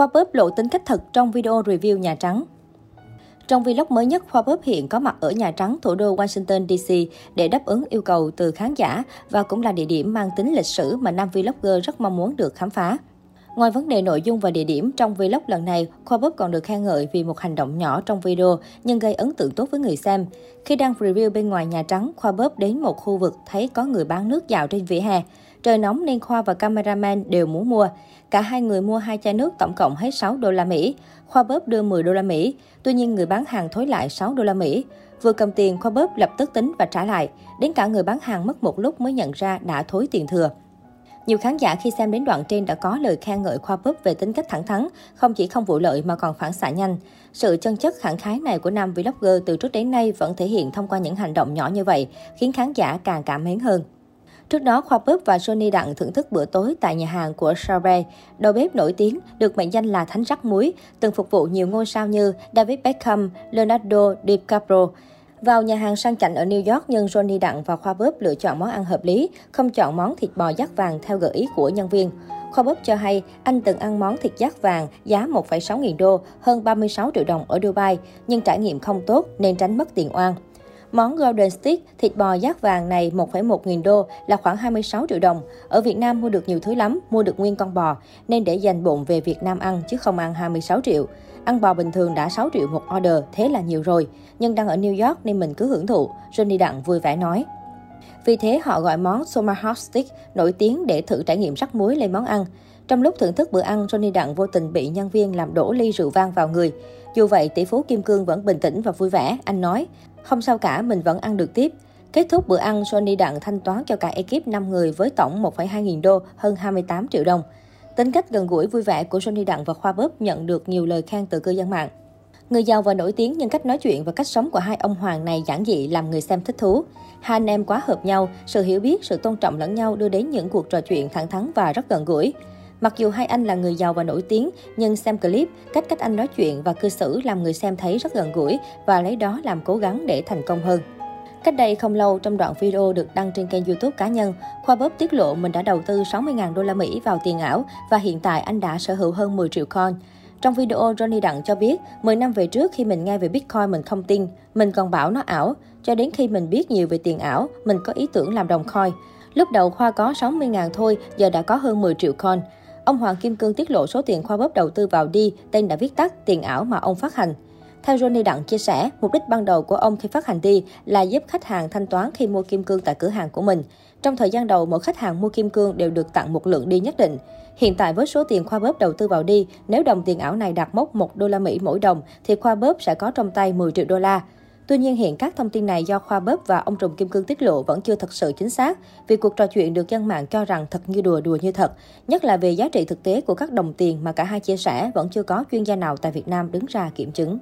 Khoa Bớp lộ tính cách thật trong video review Nhà Trắng. Trong vlog mới nhất, Khoa Bớp hiện có mặt ở Nhà Trắng, thủ đô Washington DC để đáp ứng yêu cầu từ khán giả và cũng là địa điểm mang tính lịch sử mà nam vlogger rất mong muốn được khám phá. Ngoài vấn đề nội dung và địa điểm, trong vlog lần này, Khoa Bóp còn được khen ngợi vì một hành động nhỏ trong video nhưng gây ấn tượng tốt với người xem. Khi đang review bên ngoài Nhà Trắng, Khoa Bóp đến một khu vực thấy có người bán nước dạo trên vỉa hè. Trời nóng nên Khoa và cameraman đều muốn mua. Cả hai người mua hai chai nước tổng cộng hết 6 đô la Mỹ. Khoa Bóp đưa 10 đô la Mỹ. Tuy nhiên người bán hàng thối lại 6 đô la Mỹ. Vừa cầm tiền, Khoa Bóp lập tức tính và trả lại. Đến cả người bán hàng mất một lúc mới nhận ra đã thối tiền thừa. Nhiều khán giả khi xem đến đoạn trên đã có lời khen ngợi Khoa Búp về tính cách thẳng thắn, không chỉ không vụ lợi mà còn phản xạ nhanh. Sự chân chất khẳng khái này của nam vlogger từ trước đến nay vẫn thể hiện thông qua những hành động nhỏ như vậy, khiến khán giả càng cảm mến hơn. Trước đó, Khoa Búp và Johnny Đặng thưởng thức bữa tối tại nhà hàng của Sorbet, đầu bếp nổi tiếng, được mệnh danh là thánh rắc muối, từng phục vụ nhiều ngôi sao như David Beckham, Leonardo DiCaprio. Vào nhà hàng sang chảnh ở New York, nhưng Johnny Đặng và Khoa Bớp lựa chọn món ăn hợp lý, không chọn món thịt bò giác vàng theo gợi ý của nhân viên. Khoa Bớp cho hay anh từng ăn món thịt giác vàng giá 1,6 nghìn đô, hơn 36 triệu đồng ở Dubai, nhưng trải nghiệm không tốt nên tránh mất tiền oan. Món Golden Stick, thịt bò giác vàng này 1,1 nghìn đô là khoảng 26 triệu đồng. Ở Việt Nam mua được nhiều thứ lắm, mua được nguyên con bò, nên để dành bụng về Việt Nam ăn chứ không ăn 26 triệu. Ăn bò bình thường đã 6 triệu một order, thế là nhiều rồi. Nhưng đang ở New York nên mình cứ hưởng thụ, Johnny Đặng vui vẻ nói. Vì thế họ gọi món Tomahawk Stick nổi tiếng để thử trải nghiệm rắc muối lên món ăn. Trong lúc thưởng thức bữa ăn, Johnny Đặng vô tình bị nhân viên làm đổ ly rượu vang vào người. Dù vậy, tỷ phú Kim Cương vẫn bình tĩnh và vui vẻ. Anh nói, không sao cả, mình vẫn ăn được tiếp. Kết thúc bữa ăn, Johnny Đặng thanh toán cho cả ekip 5 người với tổng 1,2 nghìn đô, hơn 28 triệu đồng. Tính cách gần gũi vui vẻ của Johnny Đặng và Khoa Bóp nhận được nhiều lời khen từ cư dân mạng. Người giàu và nổi tiếng nhưng cách nói chuyện và cách sống của hai ông hoàng này giản dị làm người xem thích thú. Hai anh em quá hợp nhau, sự hiểu biết, sự tôn trọng lẫn nhau đưa đến những cuộc trò chuyện thẳng thắn và rất gần gũi. Mặc dù hai anh là người giàu và nổi tiếng, nhưng xem clip, cách cách anh nói chuyện và cư xử làm người xem thấy rất gần gũi và lấy đó làm cố gắng để thành công hơn. Cách đây không lâu, trong đoạn video được đăng trên kênh YouTube cá nhân, Khoa Bóp tiết lộ mình đã đầu tư 60.000 đô la Mỹ vào tiền ảo và hiện tại anh đã sở hữu hơn 10 triệu coin. Trong video, Johnny Đặng cho biết, 10 năm về trước khi mình nghe về Bitcoin mình không tin, mình còn bảo nó ảo. Cho đến khi mình biết nhiều về tiền ảo, mình có ý tưởng làm đồng coin. Lúc đầu Khoa có 60.000 thôi, giờ đã có hơn 10 triệu coin. Ông Hoàng Kim Cương tiết lộ số tiền Khoa Bóp đầu tư vào đi, tên đã viết tắt tiền ảo mà ông phát hành. Theo Johnny Đặng chia sẻ, mục đích ban đầu của ông khi phát hành đi là giúp khách hàng thanh toán khi mua kim cương tại cửa hàng của mình. Trong thời gian đầu, mỗi khách hàng mua kim cương đều được tặng một lượng đi nhất định. Hiện tại với số tiền Khoa Bóp đầu tư vào đi, nếu đồng tiền ảo này đạt mốc 1 đô la Mỹ mỗi đồng, thì Khoa Bóp sẽ có trong tay 10 triệu đô la. Tuy nhiên hiện các thông tin này do Khoa bếp và ông Trùng Kim Cương tiết lộ vẫn chưa thật sự chính xác, vì cuộc trò chuyện được dân mạng cho rằng thật như đùa đùa như thật, nhất là về giá trị thực tế của các đồng tiền mà cả hai chia sẻ vẫn chưa có chuyên gia nào tại Việt Nam đứng ra kiểm chứng.